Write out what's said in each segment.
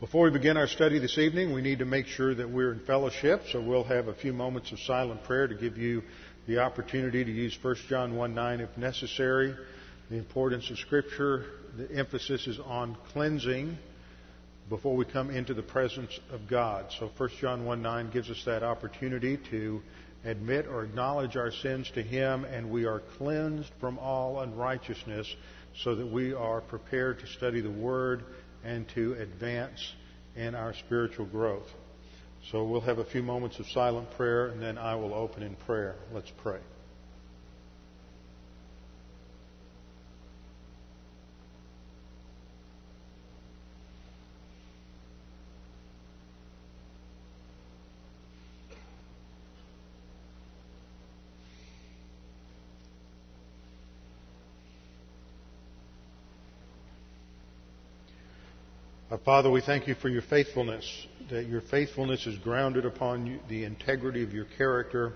Before we begin our study this evening, we need to make sure that we're in fellowship, so we'll have a few moments of silent prayer to give you the opportunity to use 1 John 1 9 if necessary. The importance of Scripture, the emphasis is on cleansing before we come into the presence of God. So 1 John 1 9 gives us that opportunity to admit or acknowledge our sins to Him, and we are cleansed from all unrighteousness so that we are prepared to study the Word and to advance in our spiritual growth. So we'll have a few moments of silent prayer and then I will open in prayer. Let's pray. Father, we thank you for your faithfulness, that your faithfulness is grounded upon the integrity of your character,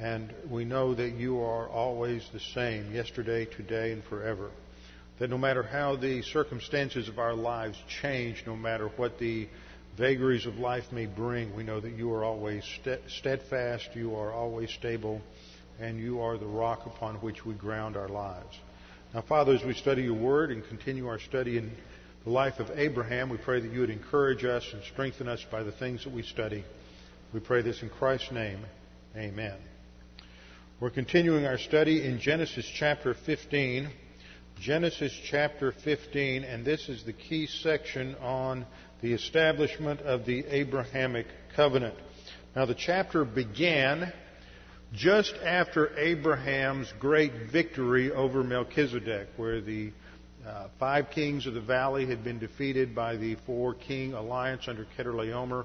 and we know that you are always the same, yesterday, today, and forever. That no matter how the circumstances of our lives change, no matter what the vagaries of life may bring, we know that you are always steadfast, you are always stable, and you are the rock upon which we ground our lives. Now, Father, as we study your word and continue our study in the life of Abraham. We pray that you would encourage us and strengthen us by the things that we study. We pray this in Christ's name. Amen. We're continuing our study in Genesis chapter 15. Genesis chapter 15, and this is the key section on the establishment of the Abrahamic covenant. Now, the chapter began just after Abraham's great victory over Melchizedek, where the uh, five kings of the valley had been defeated by the four king alliance under Chedorlaomer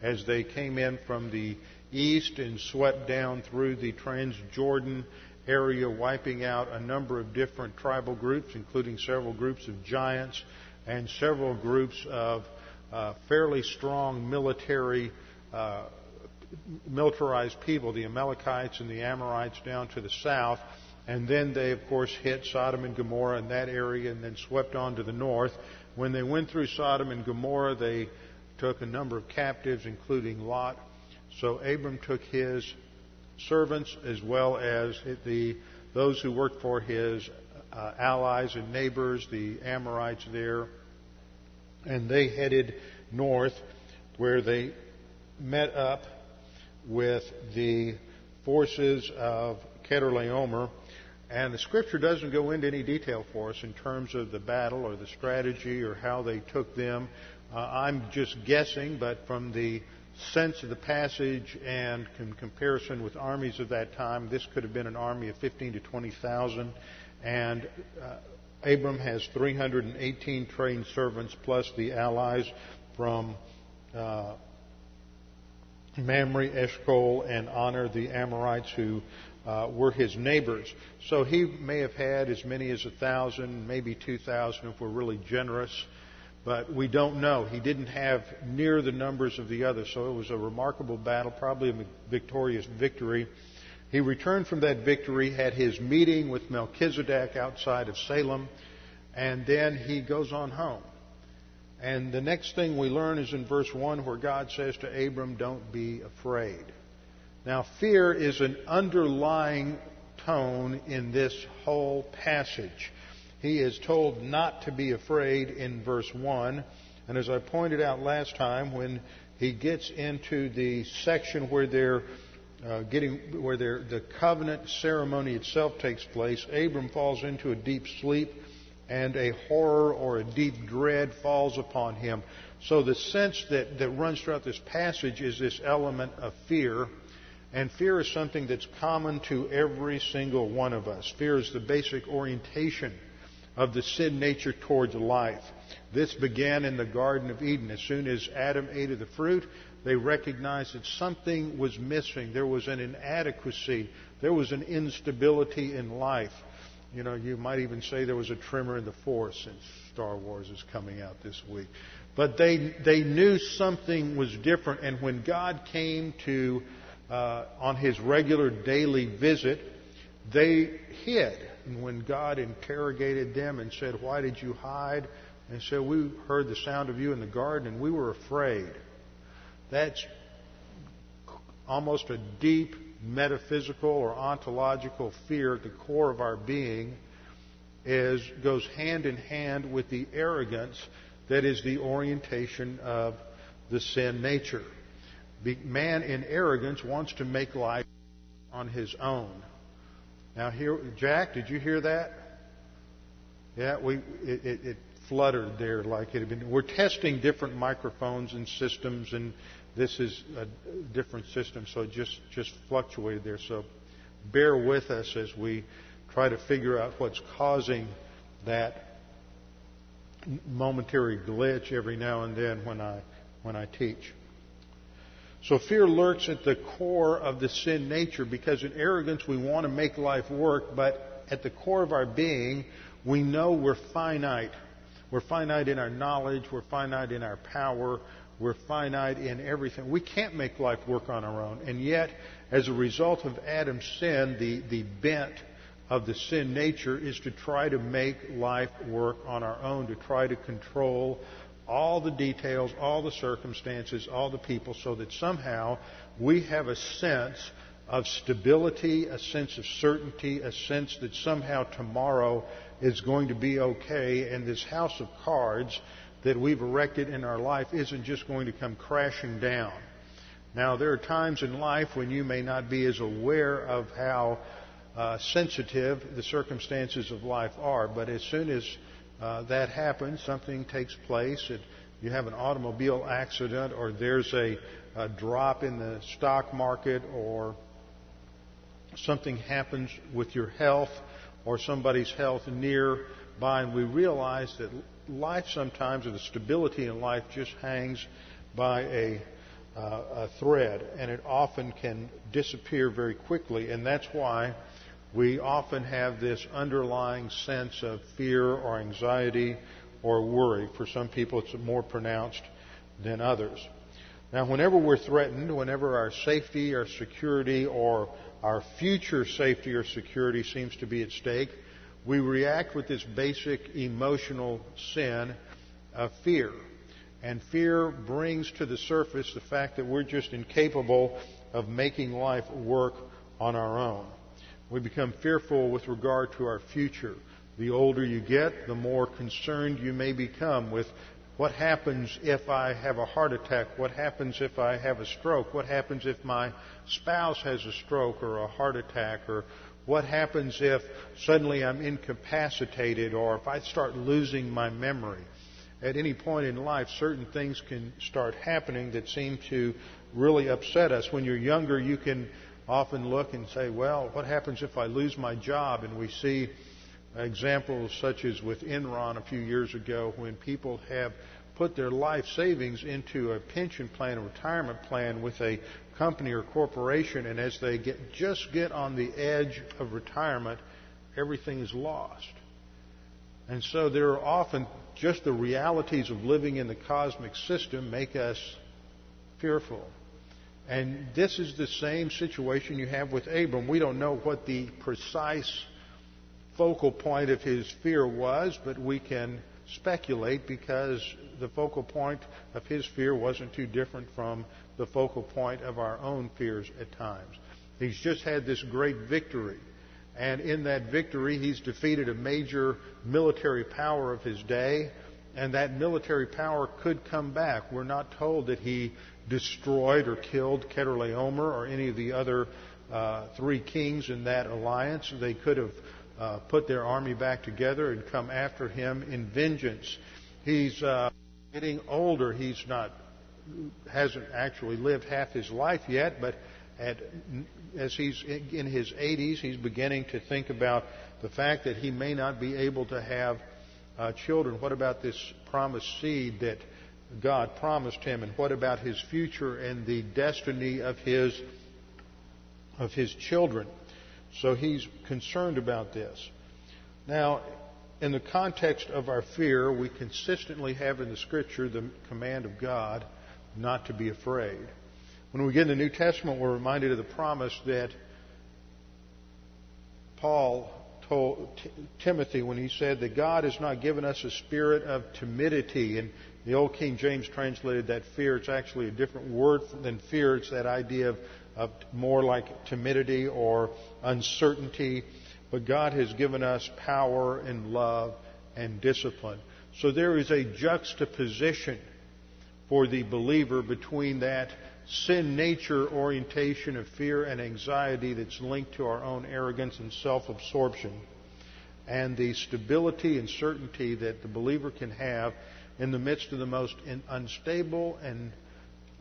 as they came in from the east and swept down through the Transjordan area, wiping out a number of different tribal groups, including several groups of giants and several groups of uh, fairly strong military, uh, militarized people, the Amalekites and the Amorites down to the south. And then they, of course, hit Sodom and Gomorrah in that area and then swept on to the north. When they went through Sodom and Gomorrah, they took a number of captives, including Lot. So Abram took his servants as well as the, those who worked for his uh, allies and neighbors, the Amorites there, and they headed north where they met up with the forces of Chedorlaomer and the scripture doesn't go into any detail for us in terms of the battle or the strategy or how they took them. Uh, I'm just guessing, but from the sense of the passage and in comparison with armies of that time, this could have been an army of 15 to 20,000. And uh, Abram has 318 trained servants plus the allies from uh, Mamre, Eshcol, and Aner, the Amorites who uh, were his neighbors. So he may have had as many as a thousand, maybe two thousand if we're really generous, but we don't know. He didn't have near the numbers of the others, so it was a remarkable battle, probably a victorious victory. He returned from that victory, had his meeting with Melchizedek outside of Salem, and then he goes on home. And the next thing we learn is in verse 1 where God says to Abram, Don't be afraid. Now, fear is an underlying tone in this whole passage. He is told not to be afraid in verse 1. And as I pointed out last time, when he gets into the section where they're uh, getting where the covenant ceremony itself takes place, Abram falls into a deep sleep, and a horror or a deep dread falls upon him. So the sense that, that runs throughout this passage is this element of fear and fear is something that's common to every single one of us. Fear is the basic orientation of the sin nature towards life. This began in the Garden of Eden. As soon as Adam ate of the fruit, they recognized that something was missing. There was an inadequacy. There was an instability in life. You know, you might even say there was a tremor in the force since Star Wars is coming out this week. But they, they knew something was different. And when God came to uh, on his regular daily visit, they hid. And when God interrogated them and said, Why did you hide? and said, We heard the sound of you in the garden and we were afraid. That's almost a deep metaphysical or ontological fear at the core of our being is goes hand in hand with the arrogance that is the orientation of the sin nature. Man in arrogance wants to make life on his own. Now here, Jack, did you hear that? Yeah, we it, it, it fluttered there like it had been. We're testing different microphones and systems, and this is a different system, so it just just fluctuated there. So bear with us as we try to figure out what's causing that momentary glitch every now and then when I when I teach. So fear lurks at the core of the sin nature because in arrogance we want to make life work, but at the core of our being we know we're finite. We're finite in our knowledge, we're finite in our power, we're finite in everything. We can't make life work on our own. And yet, as a result of Adam's sin, the, the bent of the sin nature is to try to make life work on our own, to try to control all the details, all the circumstances, all the people, so that somehow we have a sense of stability, a sense of certainty, a sense that somehow tomorrow is going to be okay, and this house of cards that we've erected in our life isn't just going to come crashing down. Now, there are times in life when you may not be as aware of how uh, sensitive the circumstances of life are. But as soon as uh, that happens, something takes place. It, you have an automobile accident, or there's a, a drop in the stock market, or something happens with your health or somebody's health nearby, and we realize that life sometimes, or the stability in life, just hangs by a, uh, a thread, and it often can disappear very quickly, and that's why we often have this underlying sense of fear or anxiety or worry. For some people, it's more pronounced than others. Now, whenever we're threatened, whenever our safety, our security, or our future safety or security seems to be at stake, we react with this basic emotional sin of fear. And fear brings to the surface the fact that we're just incapable of making life work on our own. We become fearful with regard to our future. The older you get, the more concerned you may become with what happens if I have a heart attack? What happens if I have a stroke? What happens if my spouse has a stroke or a heart attack? Or what happens if suddenly I'm incapacitated or if I start losing my memory? At any point in life, certain things can start happening that seem to really upset us. When you're younger, you can often look and say, well, what happens if I lose my job? And we see examples such as with Enron a few years ago when people have put their life savings into a pension plan, a retirement plan with a company or corporation, and as they get, just get on the edge of retirement, everything is lost. And so there are often just the realities of living in the cosmic system make us fearful. And this is the same situation you have with Abram. We don't know what the precise focal point of his fear was, but we can speculate because the focal point of his fear wasn't too different from the focal point of our own fears at times. He's just had this great victory. And in that victory, he's defeated a major military power of his day. And that military power could come back. We're not told that he destroyed or killed Chedorlaomer or any of the other uh, three kings in that alliance. They could have uh, put their army back together and come after him in vengeance. He's uh, getting older. He's not hasn't actually lived half his life yet, but at, as he's in his 80s, he's beginning to think about the fact that he may not be able to have uh, children. What about this promised seed that God promised him, and what about his future and the destiny of his of his children? So he's concerned about this. Now, in the context of our fear, we consistently have in the Scripture the command of God not to be afraid. When we get in the New Testament, we're reminded of the promise that Paul told Timothy when he said that God has not given us a spirit of timidity. And the old King James translated that fear. It's actually a different word than fear. It's that idea of, of more like timidity or uncertainty. But God has given us power and love and discipline. So there is a juxtaposition for the believer between that sin nature orientation of fear and anxiety that's linked to our own arrogance and self absorption, and the stability and certainty that the believer can have in the midst of the most unstable and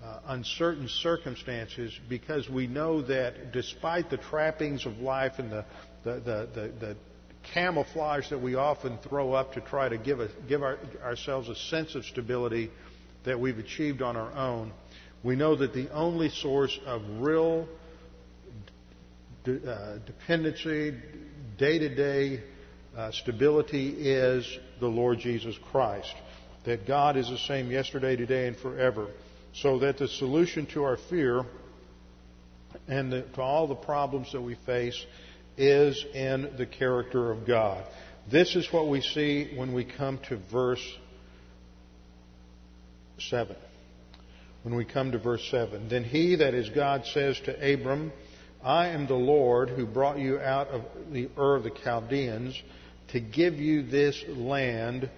uh, uncertain circumstances because we know that despite the trappings of life and the, the, the, the, the camouflage that we often throw up to try to give, a, give our, ourselves a sense of stability that we've achieved on our own, we know that the only source of real uh, dependency, day to day stability is the Lord Jesus Christ. That God is the same yesterday, today, and forever. So that the solution to our fear and the, to all the problems that we face is in the character of God. This is what we see when we come to verse 7 when we come to verse 7. Then he, that is God, says to Abram, I am the Lord who brought you out of the Ur of the Chaldeans to give you this land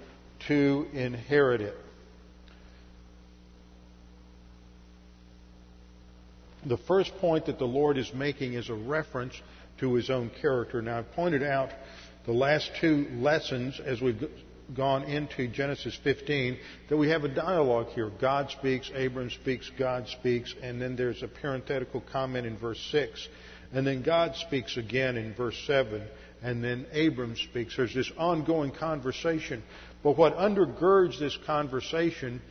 to inherit it. The first point that the Lord is making is a reference to his own character. Now, I've pointed out the last two lessons as we've gone into Genesis 15 that we have a dialogue here. God speaks, Abram speaks, God speaks, and then there's a parenthetical comment in verse 6. And then God speaks again in verse 7, and then Abram speaks. There's this ongoing conversation. But what undergirds this conversation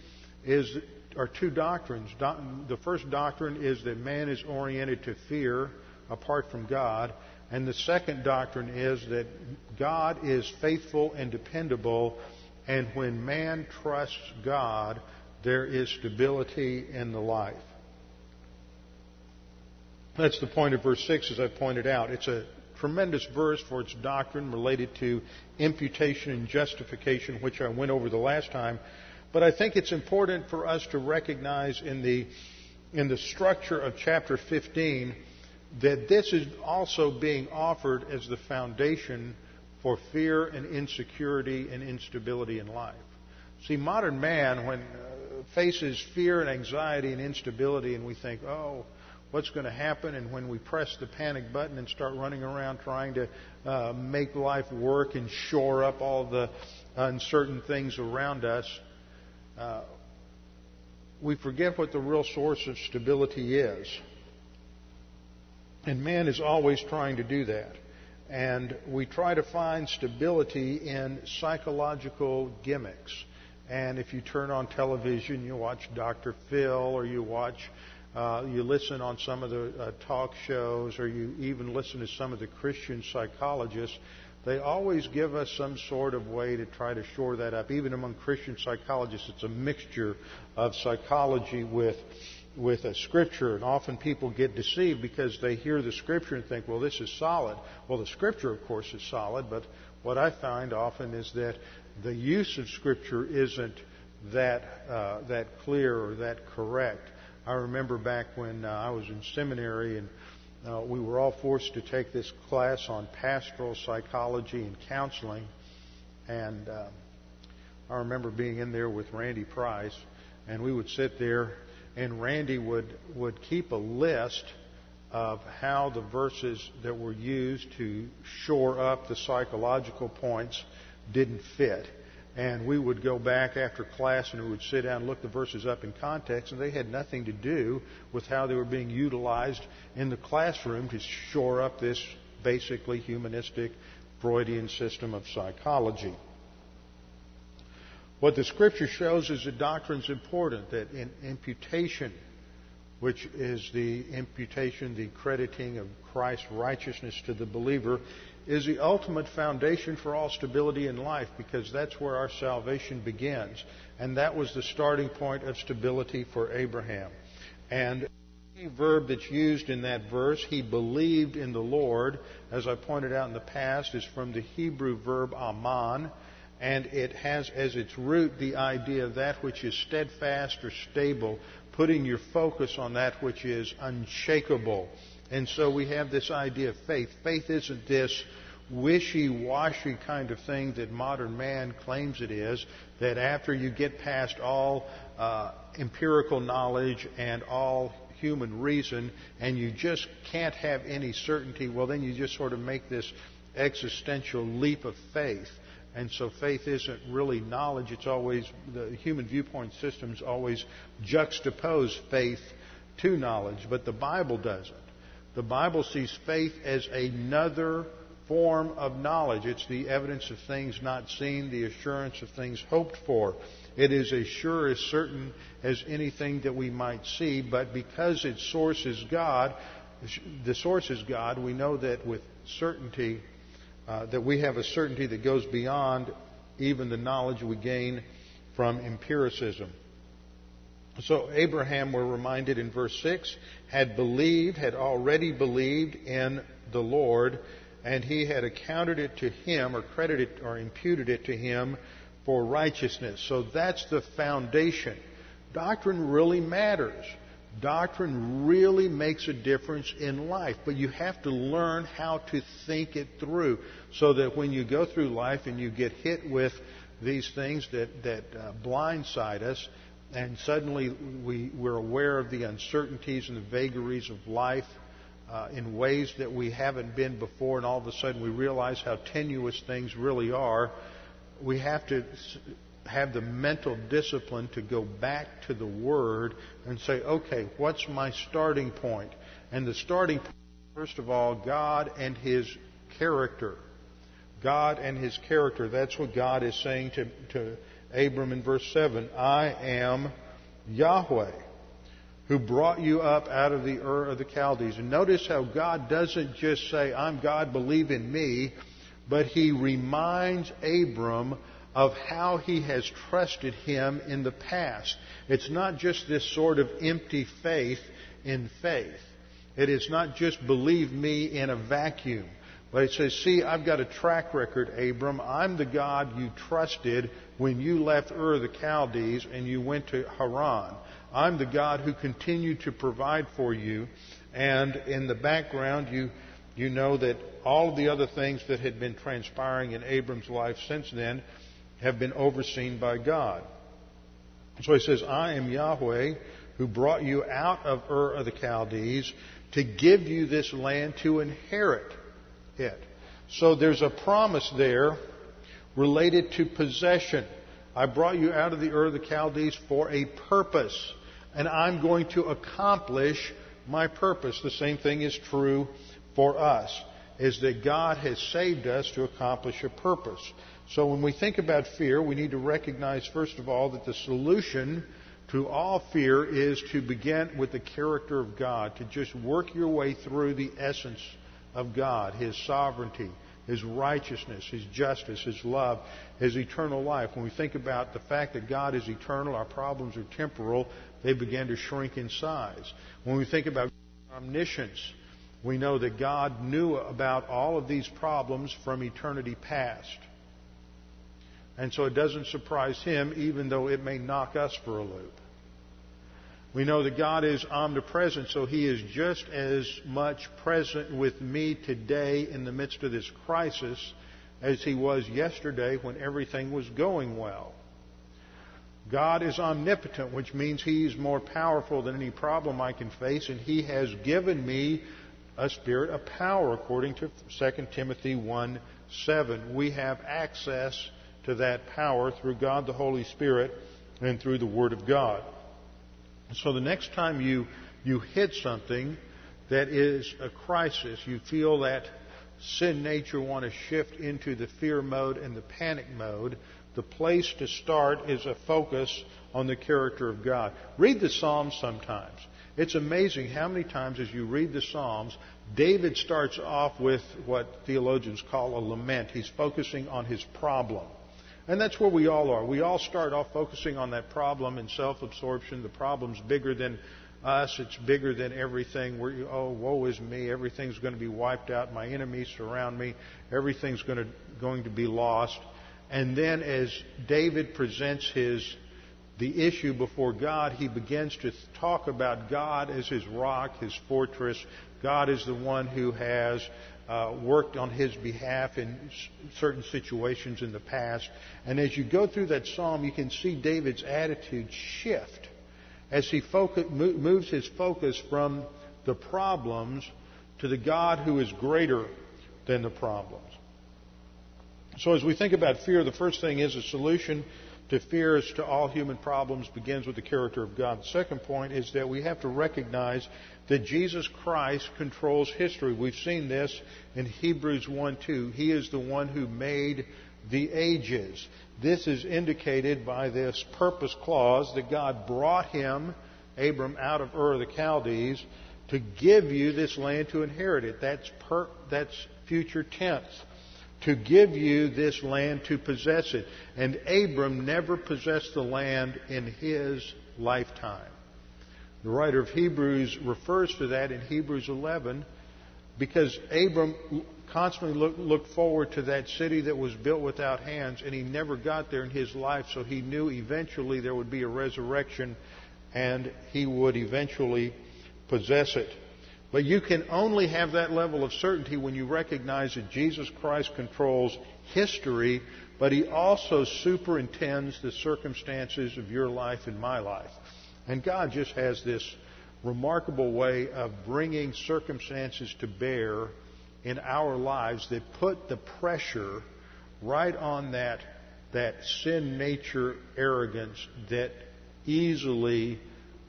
is are two doctrines. The first doctrine is that man is oriented to fear apart from God, and the second doctrine is that God is faithful and dependable, and when man trusts God, there is stability in the life. That's the point of verse 6, as I pointed out. It's a tremendous verse for its doctrine related to imputation and justification, which I went over the last time. But I think it's important for us to recognize in the, in the structure of chapter 15 that this is also being offered as the foundation for fear and insecurity and instability in life. See, modern man, when uh, faces fear and anxiety and instability, and we think, oh, what's going to happen? And when we press the panic button and start running around trying to uh, make life work and shore up all the uncertain things around us, uh, we forget what the real source of stability is. And man is always trying to do that. And we try to find stability in psychological gimmicks. And if you turn on television, you watch Dr. Phil, or you watch, uh, you listen on some of the uh, talk shows, or you even listen to some of the Christian psychologists, they always give us some sort of way to try to shore that up. Even among Christian psychologists, it's a mixture of psychology with with a scripture, and often people get deceived because they hear the scripture and think, well, this is solid. Well, the scripture, of course, is solid, but what I find often is that the use of scripture isn't that uh, that clear or that correct. I remember back when uh, I was in seminary and uh, we were all forced to take this class on pastoral psychology and counseling, and uh, I remember being in there with Randy Price, and we would sit there and Randy would, would keep a list of how the verses that were used to shore up the psychological points didn't fit. And we would go back after class and we would sit down and look the verses up in context, and they had nothing to do with how they were being utilized in the classroom to shore up this basically humanistic Freudian system of psychology. What the scripture shows is that doctrine is important, that in imputation, which is the imputation, the crediting of Christ's righteousness to the believer, is the ultimate foundation for all stability in life because that's where our salvation begins. And that was the starting point of stability for Abraham. And the verb that's used in that verse, he believed in the Lord, as I pointed out in the past, is from the Hebrew verb aman, and it has as its root the idea of that which is steadfast or stable, putting your focus on that which is unshakable. And so we have this idea of faith. Faith isn't this wishy-washy kind of thing that modern man claims it is, that after you get past all uh, empirical knowledge and all human reason and you just can't have any certainty, well, then you just sort of make this existential leap of faith. And so faith isn't really knowledge. It's always, the human viewpoint systems always juxtapose faith to knowledge, but the Bible doesn't. The Bible sees faith as another form of knowledge. It's the evidence of things not seen, the assurance of things hoped for. It is as sure as certain as anything that we might see, but because its source is God, the source is God, we know that with certainty, uh, that we have a certainty that goes beyond even the knowledge we gain from empiricism. So Abraham, we're reminded in verse 6, had believed, had already believed in the Lord, and he had accounted it to him, or credited or imputed it to him for righteousness. So that's the foundation. Doctrine really matters. Doctrine really makes a difference in life, but you have to learn how to think it through so that when you go through life and you get hit with these things that, that uh, blindside us, and suddenly we, we're aware of the uncertainties and the vagaries of life uh, in ways that we haven't been before, and all of a sudden we realize how tenuous things really are we have to have the mental discipline to go back to the Word and say, okay, what's my starting point? And the starting point, first of all, God and His character. God and His character. That's what God is saying to, to Abram in verse 7. I am Yahweh who brought you up out of the Ur of the Chaldees. And notice how God doesn't just say, I'm God, believe in me but he reminds Abram of how he has trusted him in the past. It's not just this sort of empty faith in faith. It is not just believe me in a vacuum. But he says, see, I've got a track record, Abram. I'm the God you trusted when you left Ur of the Chaldees and you went to Haran. I'm the God who continued to provide for you. And in the background, you you know that all of the other things that had been transpiring in Abram's life since then have been overseen by God. So he says, I am Yahweh who brought you out of Ur of the Chaldees to give you this land to inherit it. So there's a promise there related to possession. I brought you out of the Ur of the Chaldees for a purpose, and I'm going to accomplish my purpose. The same thing is true for us is that God has saved us to accomplish a purpose. So when we think about fear, we need to recognize, first of all, that the solution to all fear is to begin with the character of God, to just work your way through the essence of God, His sovereignty, His righteousness, His justice, His love, His eternal life. When we think about the fact that God is eternal, our problems are temporal, they begin to shrink in size. When we think about omniscience, we know that God knew about all of these problems from eternity past. And so it doesn't surprise him, even though it may knock us for a loop. We know that God is omnipresent, so He is just as much present with me today in the midst of this crisis as He was yesterday when everything was going well. God is omnipotent, which means He's more powerful than any problem I can face, and He has given me a spirit of power, according to 2 Timothy 1 7. We have access to that power through God the Holy Spirit and through the Word of God. So the next time you, you hit something that is a crisis, you feel that sin nature want to shift into the fear mode and the panic mode, the place to start is a focus on the character of God. Read the Psalms sometimes. It's amazing how many times as you read the Psalms, David starts off with what theologians call a lament. He's focusing on his problem. And that's where we all are. We all start off focusing on that problem and self absorption. The problem's bigger than us. It's bigger than everything. We're, oh, woe is me. Everything's going to be wiped out. My enemies surround me. Everything's going to, going to be lost. And then as David presents his the issue before God, he begins to talk about God as his rock, his fortress. God is the one who has uh, worked on his behalf in certain situations in the past. And as you go through that psalm, you can see David's attitude shift as he focus, moves his focus from the problems to the God who is greater than the problems. So as we think about fear, the first thing is a solution to fear to all human problems begins with the character of God. The second point is that we have to recognize that Jesus Christ controls history. We've seen this in Hebrews 1 2. He is the one who made the ages. This is indicated by this purpose clause that God brought him, Abram, out of Ur of the Chaldees to give you this land to inherit it. That's, per, that's future tense. To give you this land to possess it. And Abram never possessed the land in his lifetime. The writer of Hebrews refers to that in Hebrews 11 because Abram constantly looked, forward to that city that was built without hands, and he never got there in his life, so he knew eventually there would be a resurrection and he would eventually possess it. But you can only have that level of certainty when you recognize that Jesus Christ controls history, but he also superintends the circumstances of your life and my life. And God just has this remarkable way of bringing circumstances to bear in our lives that put the pressure right on that, that sin nature arrogance that easily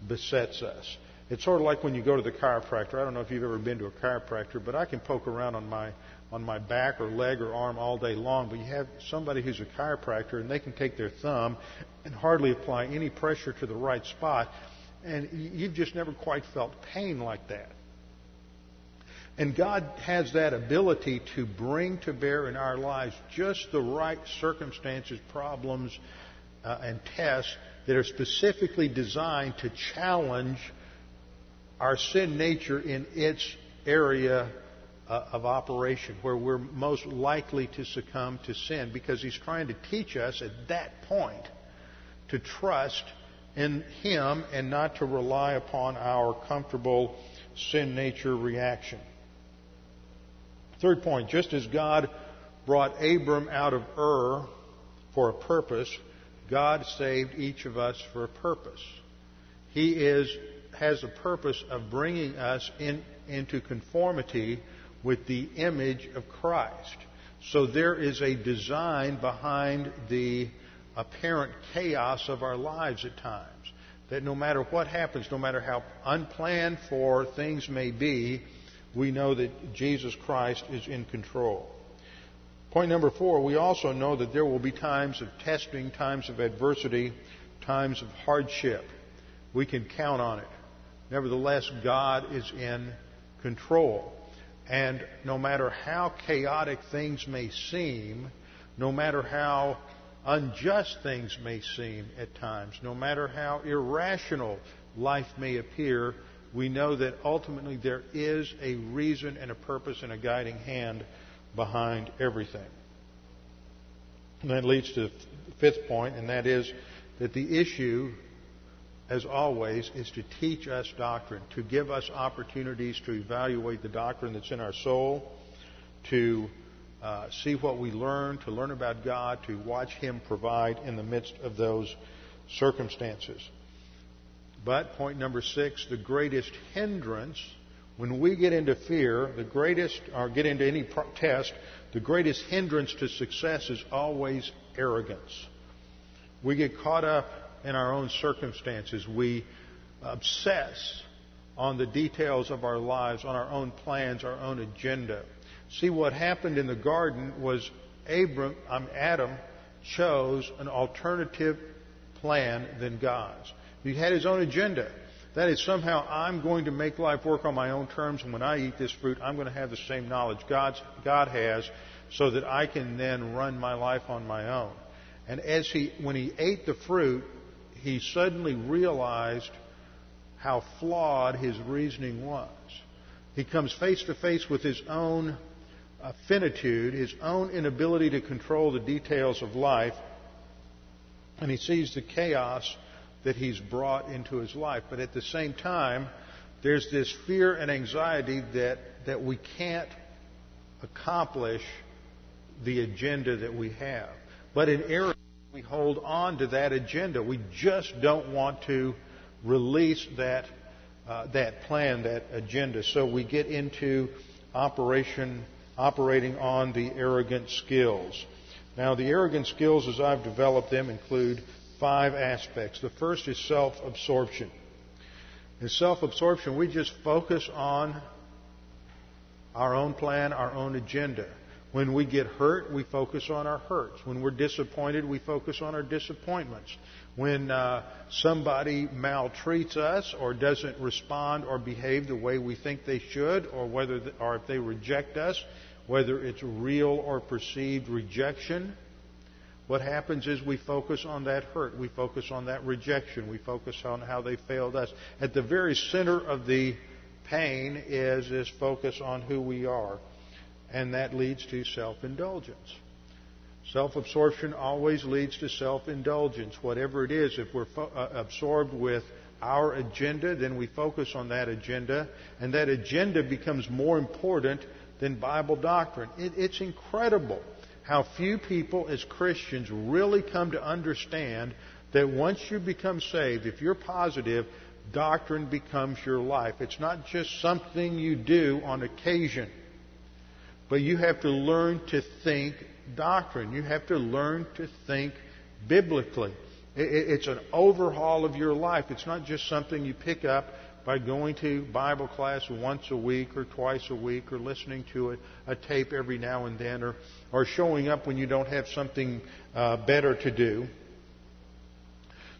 besets us. It's sort of like when you go to the chiropractor. I don't know if you've ever been to a chiropractor, but I can poke around on my on my back or leg or arm all day long. But you have somebody who's a chiropractor and they can take their thumb and hardly apply any pressure to the right spot. And you've just never quite felt pain like that. And God has that ability to bring to bear in our lives just the right circumstances, problems, uh, and tests that are specifically designed to challenge our sin nature in its area uh, of operation, where we're most likely to succumb to sin, because He's trying to teach us at that point to trust in Him and not to rely upon our comfortable sin nature reaction. Third point, just as God brought Abram out of Ur for a purpose, God saved each of us for a purpose. He is, has a purpose of bringing us in, into conformity with the image of Christ. So there is a design behind the apparent chaos of our lives at times. That no matter what happens, no matter how unplanned for things may be, we know that Jesus Christ is in control. Point number four, we also know that there will be times of testing, times of adversity, times of hardship. We can count on it. Nevertheless, God is in control. And no matter how chaotic things may seem, no matter how unjust things may seem at times, no matter how irrational life may appear, we know that ultimately there is a reason and a purpose and a guiding hand behind everything. And that leads to the fifth point, and that is that the issue, as always, is to teach us doctrine, to give us opportunities to evaluate the doctrine that's in our soul, to uh, see what we learn, to learn about God, to watch Him provide in the midst of those circumstances. But point number six, the greatest hindrance when we get into fear, the greatest, or get into any test, the greatest hindrance to success is always arrogance. We get caught up in our own circumstances. We obsess on the details of our lives, on our own plans, our own agenda. See, what happened in the garden was Abram, um, Adam chose an alternative plan than God's. He had his own agenda. That is, somehow I'm going to make life work on my own terms, and when I eat this fruit, I'm going to have the same knowledge God's, God has, so that I can then run my life on my own. And as he, when he ate the fruit, he suddenly realized how flawed his reasoning was. He comes face to face with his own uh, finitude, his own inability to control the details of life, and he sees the chaos that he's brought into his life. But at the same time, there's this fear and anxiety that, that we can't accomplish the agenda that we have. But in arrogance, we hold on to that agenda. We just don't want to release that, uh, that plan, that agenda. So we get into operation, operating on the arrogant skills. Now, the arrogant skills, as I've developed them, include five aspects. The first is self absorption. In self absorption, we just focus on our own plan, our own agenda. When we get hurt, we focus on our hurts. When we're disappointed, we focus on our disappointments. When uh, somebody maltreats us or doesn't respond or behave the way we think they should, or whether or if they reject us, whether it's real or perceived rejection, what happens is we focus on that hurt. We focus on that rejection. We focus on how they failed us. At the very center of the pain is this focus on who we are. And that leads to self indulgence. Self absorption always leads to self indulgence. Whatever it is, if we're fo- uh, absorbed with our agenda, then we focus on that agenda, and that agenda becomes more important than Bible doctrine. It, it's incredible how few people as Christians really come to understand that once you become saved, if you're positive, doctrine becomes your life. It's not just something you do on occasion, but you have to learn to think doctrine. You have to learn to think biblically. It's an overhaul of your life. It's not just something you pick up by going to Bible class once a week or twice a week or listening to a, a tape every now and then or, or showing up when you don't have something uh, better to do.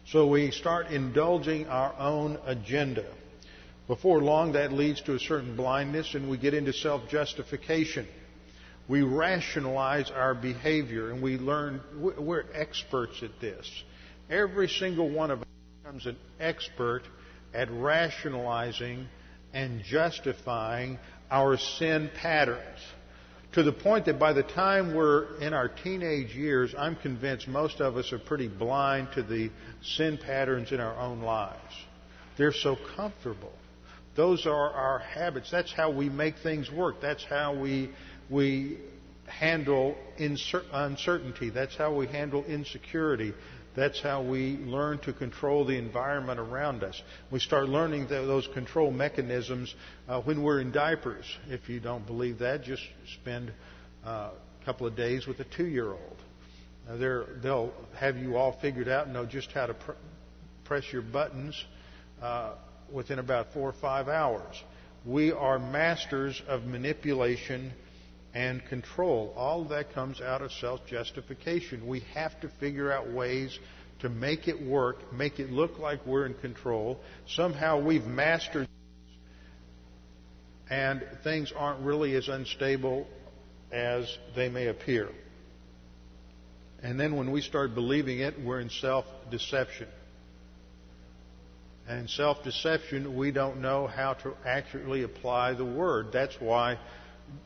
So we start indulging our own agenda. Before long, that leads to a certain blindness and we get into self justification. We rationalize our behavior and we learn, we're experts at this. Every single one of us becomes an expert at rationalizing and justifying our sin patterns. To the point that by the time we're in our teenage years, I'm convinced most of us are pretty blind to the sin patterns in our own lives. They're so comfortable. Those are our habits. That's how we make things work. That's how we, we handle uncertainty. That's how we handle insecurity. That's how we learn to control the environment around us. We start learning those control mechanisms uh, when we're in diapers. If you don't believe that, just spend uh, a couple of days with a two year old. they'll have you all figured out and know just how to pr- press your buttons uh, within about four or five hours. We are masters of manipulation and control. All of that comes out of self justification. We have to figure out ways to make it work, make it look like we're in control. Somehow we've mastered and things aren't really as unstable as they may appear. And then when we start believing it, we're in self deception. And self deception, we don't know how to accurately apply the word. That's why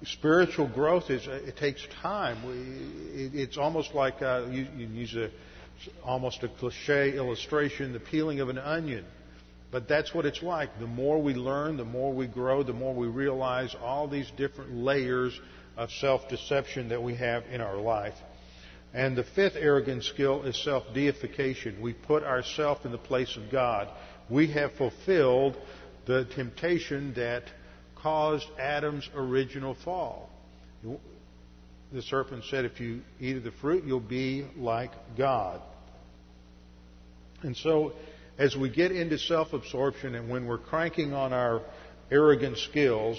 spiritual growth is it takes time. It's almost like uh, you, you use a almost a cliche illustration, the peeling of an onion. But that's what it's like. The more we learn, the more we grow, the more we realize all these different layers of self-deception that we have in our life. And the fifth arrogant skill is self-deification. We put ourselves in the place of God. We have fulfilled the temptation that caused Adam's original fall. The serpent said, If you eat of the fruit, you'll be like God. And so, as we get into self absorption and when we're cranking on our arrogant skills,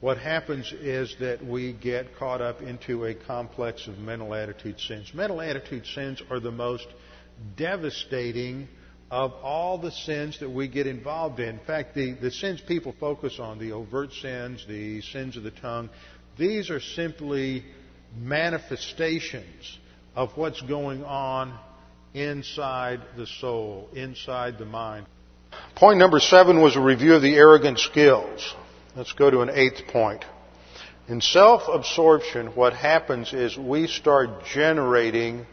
what happens is that we get caught up into a complex of mental attitude sins. Mental attitude sins are the most devastating of all the sins that we get involved in. In fact, the, the sins people focus on, the overt sins, the sins of the tongue, these are simply manifestations of what's going on inside the soul, inside the mind. Point number seven was a review of the arrogant skills. Let's go to an eighth point. In self-absorption, what happens is we start generating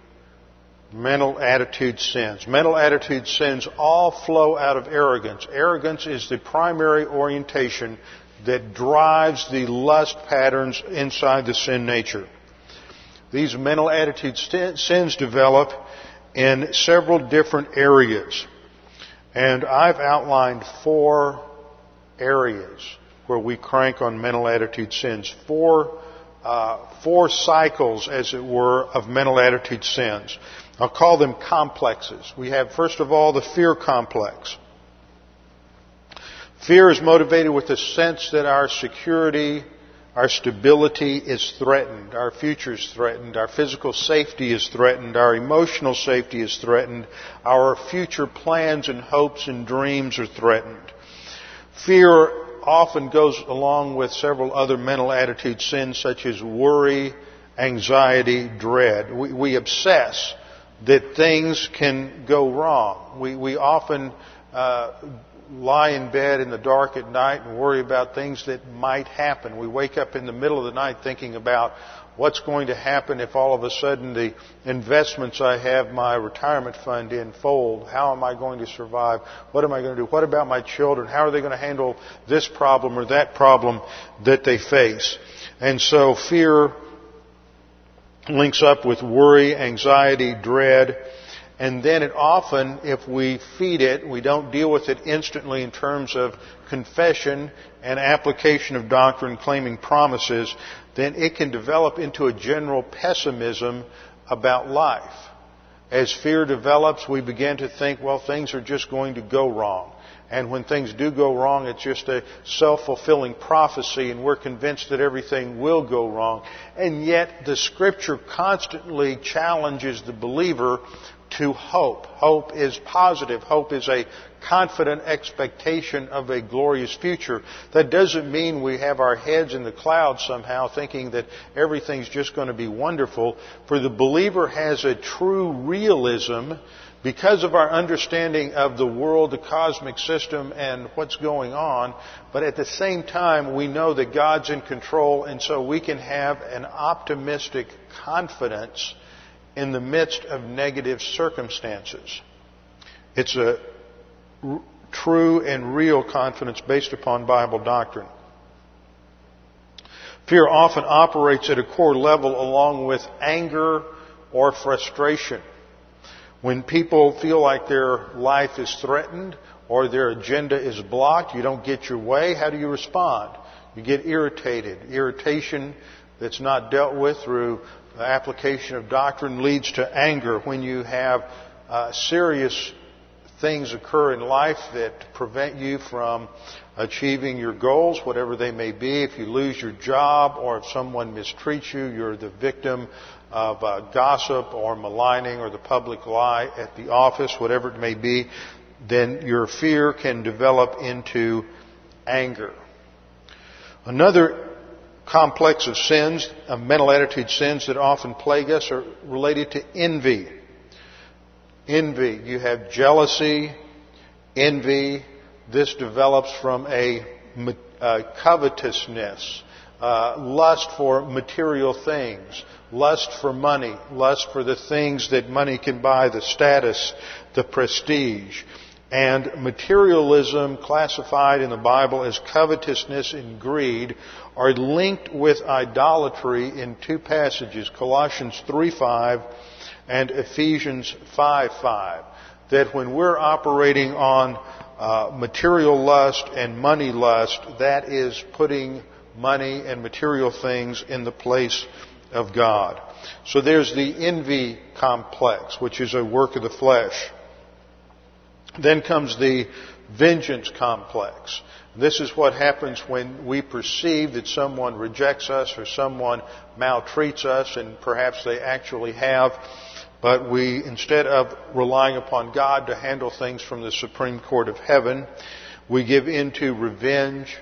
mental attitude sins. Mental attitude sins all flow out of arrogance. Arrogance is the primary orientation that drives the lust patterns inside the sin nature. These mental attitude sins develop in several different areas. And I've outlined four areas where we crank on mental attitude sins. Four, uh, four cycles, as it were, of mental attitude sins. I'll call them complexes. We have, first of all, the fear complex. Fear is motivated with the sense that our security, our stability is threatened, our future is threatened, our physical safety is threatened, our emotional safety is threatened, our future plans and hopes and dreams are threatened. Fear often goes along with several other mental attitude sins such as worry, anxiety, dread. We, we obsess that things can go wrong. We, we often uh, lie in bed in the dark at night and worry about things that might happen. We wake up in the middle of the night thinking about what's going to happen if all of a sudden the investments I have my retirement fund in fold. How am I going to survive? What am I going to do? What about my children? How are they going to handle this problem or that problem that they face? And so fear links up with worry, anxiety, dread, and then it often, if we feed it, we don't deal with it instantly in terms of confession and application of doctrine claiming promises, then it can develop into a general pessimism about life. As fear develops, we begin to think, well, things are just going to go wrong. And when things do go wrong, it's just a self-fulfilling prophecy and we're convinced that everything will go wrong. And yet the scripture constantly challenges the believer to hope. Hope is positive. Hope is a confident expectation of a glorious future. That doesn't mean we have our heads in the clouds somehow thinking that everything's just going to be wonderful. For the believer has a true realism because of our understanding of the world, the cosmic system, and what's going on, but at the same time, we know that God's in control, and so we can have an optimistic confidence in the midst of negative circumstances. It's a true and real confidence based upon Bible doctrine. Fear often operates at a core level along with anger or frustration. When people feel like their life is threatened or their agenda is blocked, you don't get your way, how do you respond? You get irritated. Irritation that's not dealt with through the application of doctrine leads to anger. When you have uh, serious things occur in life that prevent you from achieving your goals, whatever they may be. If you lose your job or if someone mistreats you, you're the victim of uh, gossip or maligning or the public lie at the office, whatever it may be, then your fear can develop into anger. Another complex of sins, of mental attitude sins that often plague us are related to envy. Envy. You have jealousy, envy. This develops from a, a covetousness, uh, lust for material things, lust for money, lust for the things that money can buy, the status, the prestige. And materialism, classified in the Bible as covetousness and greed, are linked with idolatry in two passages, Colossians 3:5 and Ephesians 5:5. That when we're operating on uh, material lust and money lust, that is putting money and material things in the place of God. So there's the envy complex, which is a work of the flesh. Then comes the vengeance complex. This is what happens when we perceive that someone rejects us or someone maltreats us, and perhaps they actually have. But we, instead of relying upon God to handle things from the Supreme Court of Heaven, we give in to revenge.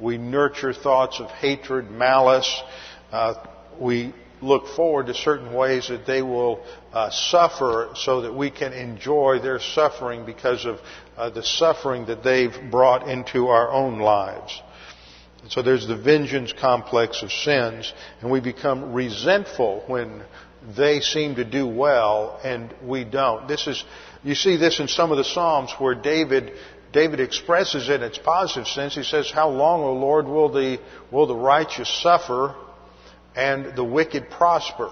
We nurture thoughts of hatred, malice. Uh, we look forward to certain ways that they will uh, suffer so that we can enjoy their suffering because of uh, the suffering that they've brought into our own lives. So there's the vengeance complex of sins, and we become resentful when they seem to do well and we don't. This is, you see this in some of the Psalms where David, David expresses it in its positive sense. He says, How long, O Lord, will the, will the righteous suffer and the wicked prosper?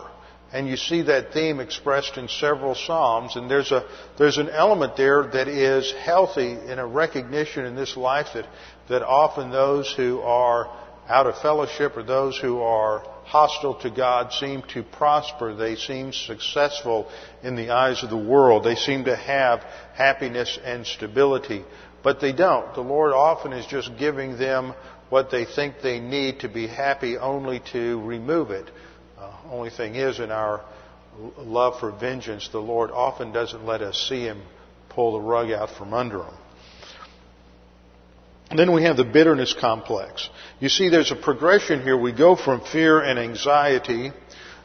And you see that theme expressed in several Psalms, and there's a, there's an element there that is healthy in a recognition in this life that, that often those who are out of fellowship or those who are hostile to God seem to prosper. They seem successful in the eyes of the world. They seem to have happiness and stability. But they don't. The Lord often is just giving them what they think they need to be happy only to remove it. Uh, only thing is, in our love for vengeance, the Lord often doesn't let us see Him pull the rug out from under Him. Then we have the bitterness complex. You see, there's a progression here. We go from fear and anxiety,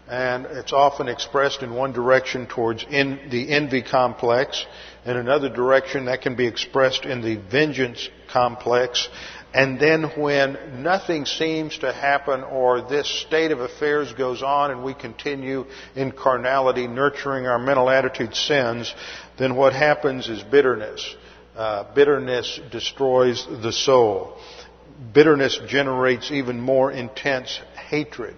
and it's often expressed in one direction towards the envy complex, in another direction that can be expressed in the vengeance complex, and then when nothing seems to happen or this state of affairs goes on and we continue in carnality, nurturing our mental attitude sins, then what happens is bitterness. Uh, bitterness destroys the soul. Bitterness generates even more intense hatred.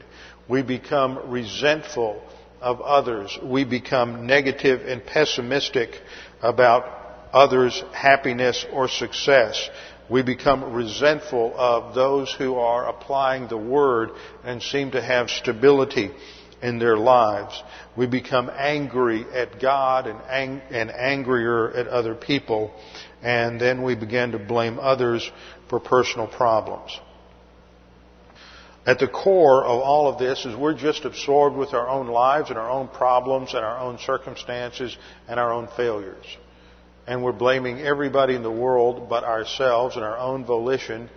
We become resentful of others. We become negative and pessimistic about others' happiness or success we become resentful of those who are applying the word and seem to have stability in their lives. We become angry at God and, ang- and angrier at other people, and then we begin to blame others for personal problems. At the core of all of this is we're just absorbed with our own lives and our own problems and our own circumstances and our own failures and we're blaming everybody in the world but ourselves and our own volition.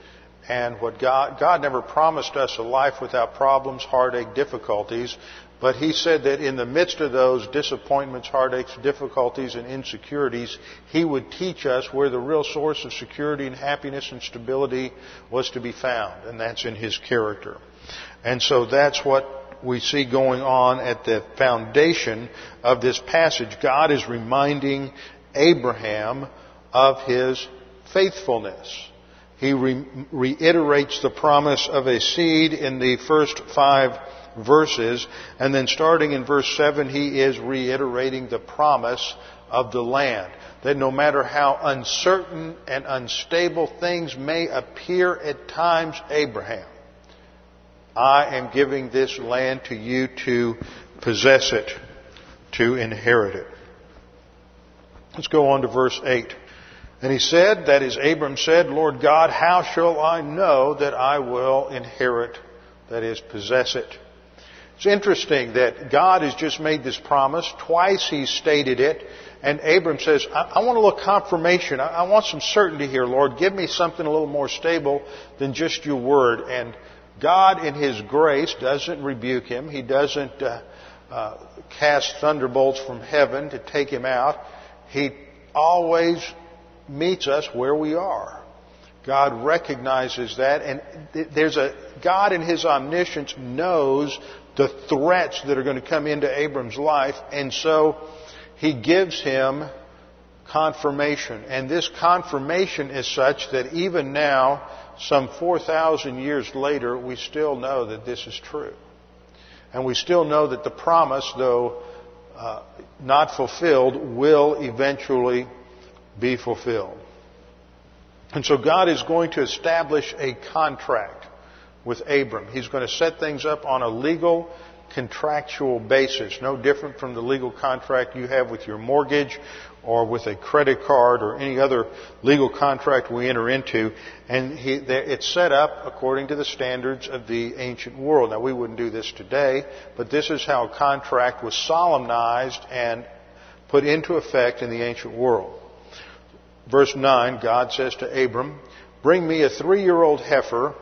And what God, God never promised us a life without problems, heartache, difficulties, but He said that in the midst of those disappointments, heartaches, difficulties, and insecurities, He would teach us where the real source of security and happiness and stability was to be found, and that's in His character. And so that's what we see going on at the foundation of this passage. God is reminding Abraham of his faithfulness. He re- reiterates the promise of a seed in the first five verses, and then starting in verse 7, he is reiterating the promise of the land. That no matter how uncertain and unstable things may appear at times, Abraham, I am giving this land to you to possess it, to inherit it. Let's go on to verse 8. And he said, that is, Abram said, Lord God, how shall I know that I will inherit, that is, possess it? It's interesting that God has just made this promise. Twice he's stated it. And Abram says, I, I want a little confirmation. I, I, want some certainty here, Lord. Give me something a little more stable than just your word. And God, in his grace, doesn't rebuke him. He doesn't uh, uh, cast thunderbolts from heaven to take him out. He always meets us where we are. God recognizes that, and there's a God in His omniscience knows the threats that are going to come into Abram's life, and so He gives him confirmation. And this confirmation is such that even now, some 4,000 years later, we still know that this is true. And we still know that the promise, though uh, not fulfilled will eventually be fulfilled. And so God is going to establish a contract with Abram. He's going to set things up on a legal contractual basis, no different from the legal contract you have with your mortgage or with a credit card or any other legal contract we enter into. And he, it's set up according to the standards of the ancient world. Now we wouldn't do this today, but this is how a contract was solemnized and put into effect in the ancient world. Verse 9, God says to Abram, Bring me a three year old heifer,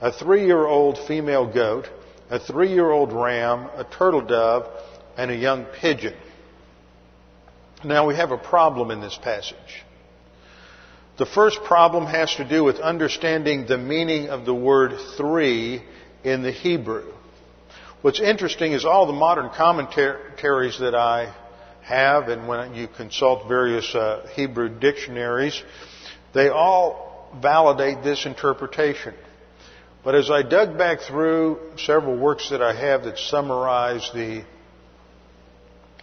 a three year old female goat, a three year old ram, a turtle dove, and a young pigeon. Now we have a problem in this passage. The first problem has to do with understanding the meaning of the word three in the Hebrew. What's interesting is all the modern commentaries that I have, and when you consult various uh, Hebrew dictionaries, they all validate this interpretation. But as I dug back through several works that I have that summarize the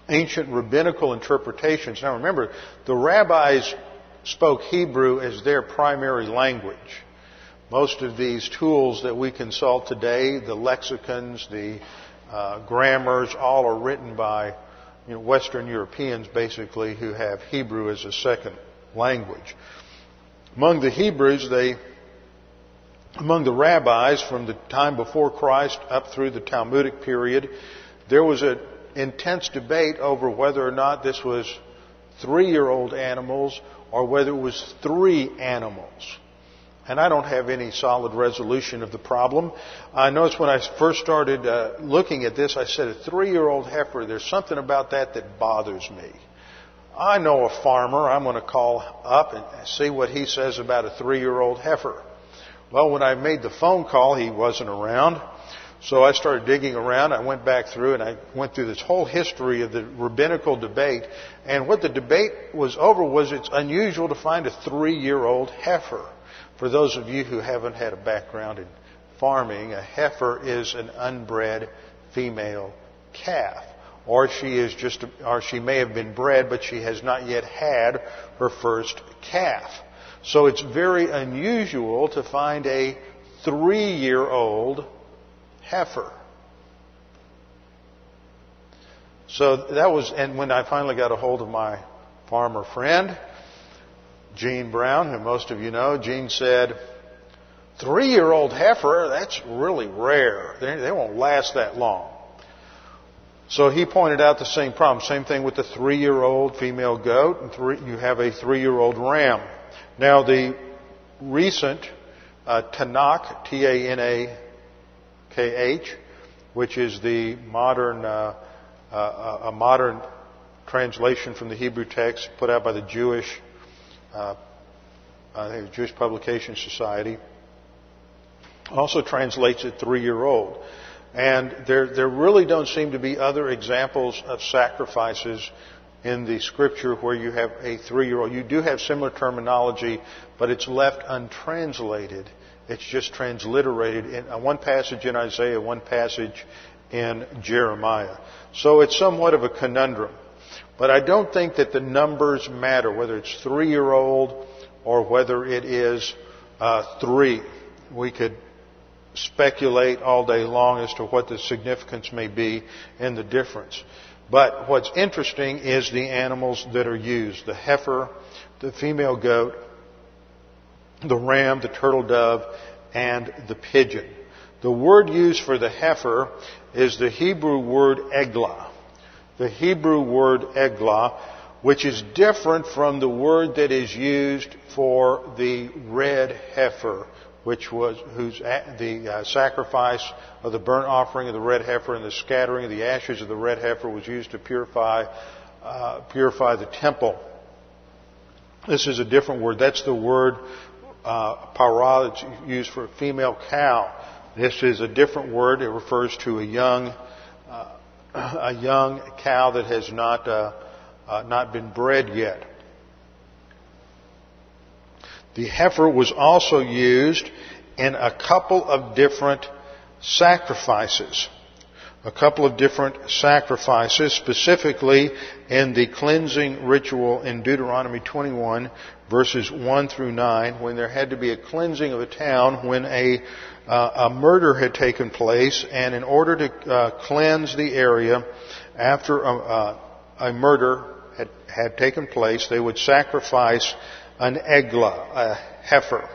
ancient rabbinical interpretations, now remember, the rabbis spoke Hebrew as their primary language. Most of these tools that we consult today, the lexicons, the uh, grammars, all are written by you know, Western Europeans, basically, who have Hebrew as a second language. Among the Hebrews, they, among the rabbis from the time before Christ up through the Talmudic period, there was an intense debate over whether or not this was three-year-old animals or whether it was three animals. And I don't have any solid resolution of the problem. I noticed when I first started uh, looking at this, I said, a three year old heifer, there's something about that that bothers me. I know a farmer. I'm going to call up and see what he says about a three year old heifer. Well, when I made the phone call, he wasn't around. So I started digging around. I went back through and I went through this whole history of the rabbinical debate. And what the debate was over was it's unusual to find a three year old heifer. For those of you who haven't had a background in farming, a heifer is an unbred female calf. Or she is just, or she may have been bred, but she has not yet had her first calf. So it's very unusual to find a three year old heifer. So that was, and when I finally got a hold of my farmer friend, Gene Brown, who most of you know, Gene said, three year old heifer, that's really rare. They, they won't last that long. So he pointed out the same problem. Same thing with the three year old female goat, and three, you have a three year old ram. Now, the recent uh, Tanakh, T A N A K H, which is the modern, uh, uh, a modern translation from the Hebrew text put out by the Jewish uh, Jewish Publication Society, also translates it three year old. And there, there really don't seem to be other examples of sacrifices in the scripture where you have a three year old. You do have similar terminology, but it's left untranslated. It's just transliterated in uh, one passage in Isaiah, one passage in Jeremiah. So it's somewhat of a conundrum. But I don't think that the numbers matter, whether it's three year old or whether it is uh, three. We could speculate all day long as to what the significance may be in the difference. But what's interesting is the animals that are used the heifer, the female goat, the ram, the turtle dove, and the pigeon. The word used for the heifer is the Hebrew word eglah the Hebrew word eglah, which is different from the word that is used for the red heifer, which was whose the uh, sacrifice of the burnt offering of the red heifer and the scattering of the ashes of the red heifer was used to purify uh, purify the temple. This is a different word. That's the word uh, para that's used for a female cow. This is a different word. It refers to a young a young cow that has not, uh, uh, not been bred yet. The heifer was also used in a couple of different sacrifices. A couple of different sacrifices, specifically in the cleansing ritual in Deuteronomy 21, verses 1 through 9, when there had to be a cleansing of a town when a uh, a murder had taken place, and in order to uh, cleanse the area after a, uh, a murder had, had, taken place, they would sacrifice an eglah, a heifer.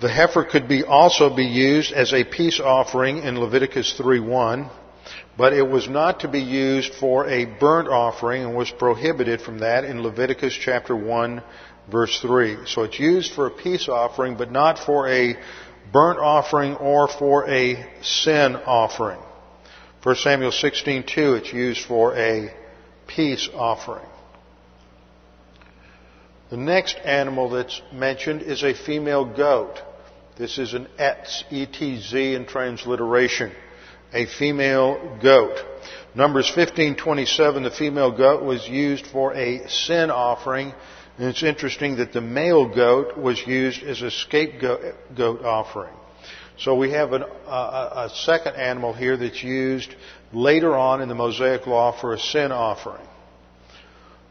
The heifer could be also be used as a peace offering in Leviticus 3:1, but it was not to be used for a burnt offering and was prohibited from that in Leviticus chapter 1 verse 3. So it's used for a peace offering, but not for a burnt offering or for a sin offering. 1 Samuel 16:2 it's used for a peace offering. The next animal that's mentioned is a female goat. This is an etz, E-T-Z in transliteration. A female goat. Numbers 15:27, the female goat was used for a sin offering, and it's interesting that the male goat was used as a scapegoat offering. So we have an, a, a second animal here that's used later on in the Mosaic Law for a sin offering.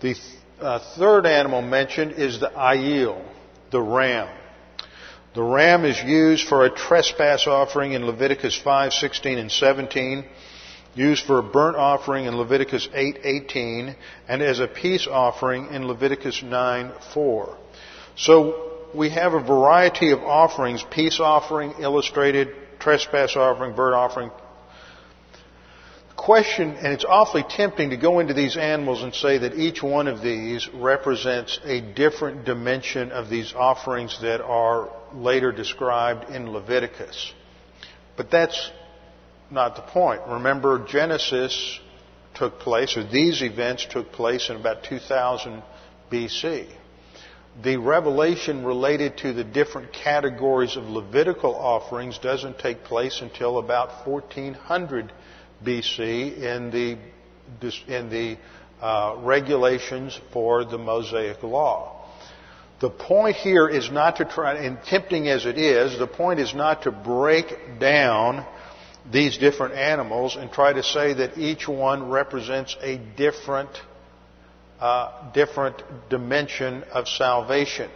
The uh, third animal mentioned is the ayil, the ram. The ram is used for a trespass offering in Leviticus 5, 16, and 17, used for a burnt offering in Leviticus 8, 18, and as a peace offering in Leviticus 9, 4. So we have a variety of offerings, peace offering, illustrated, trespass offering, burnt offering, question, and it's awfully tempting to go into these animals and say that each one of these represents a different dimension of these offerings that are later described in Leviticus. But that's not the point. Remember, Genesis took place, or these events took place in about 2000 BC. The revelation related to the different categories of Levitical offerings doesn't take place until about 1400 BC in the, in the uh, regulations for the Mosaic Law. The point here is not to try, and tempting as it is, the point is not to break down these different animals and try to say that each one represents a different, uh, different dimension of salvation.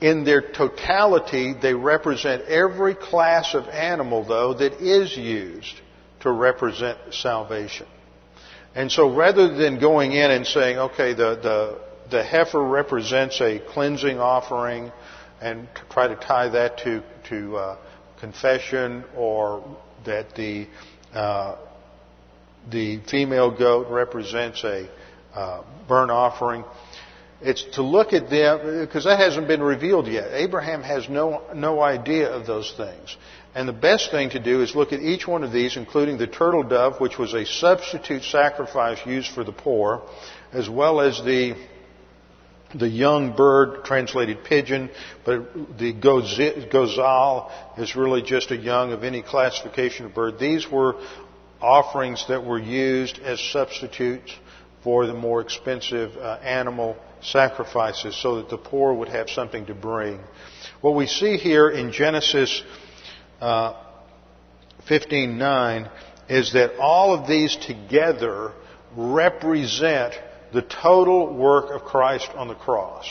In their totality, they represent every class of animal, though, that is used to represent salvation. And so rather than going in and saying, okay, the, the, the heifer represents a cleansing offering and to try to tie that to, to uh, confession or that the, uh, the female goat represents a uh, burnt offering. It's to look at them, because that hasn't been revealed yet. Abraham has no, no idea of those things. And the best thing to do is look at each one of these, including the turtle dove, which was a substitute sacrifice used for the poor, as well as the the young bird, translated pigeon, but the gozal is really just a young of any classification of bird. These were offerings that were used as substitutes for the more expensive uh, animal sacrifices so that the poor would have something to bring. What we see here in Genesis uh, 15:9 is that all of these together represent the total work of Christ on the cross.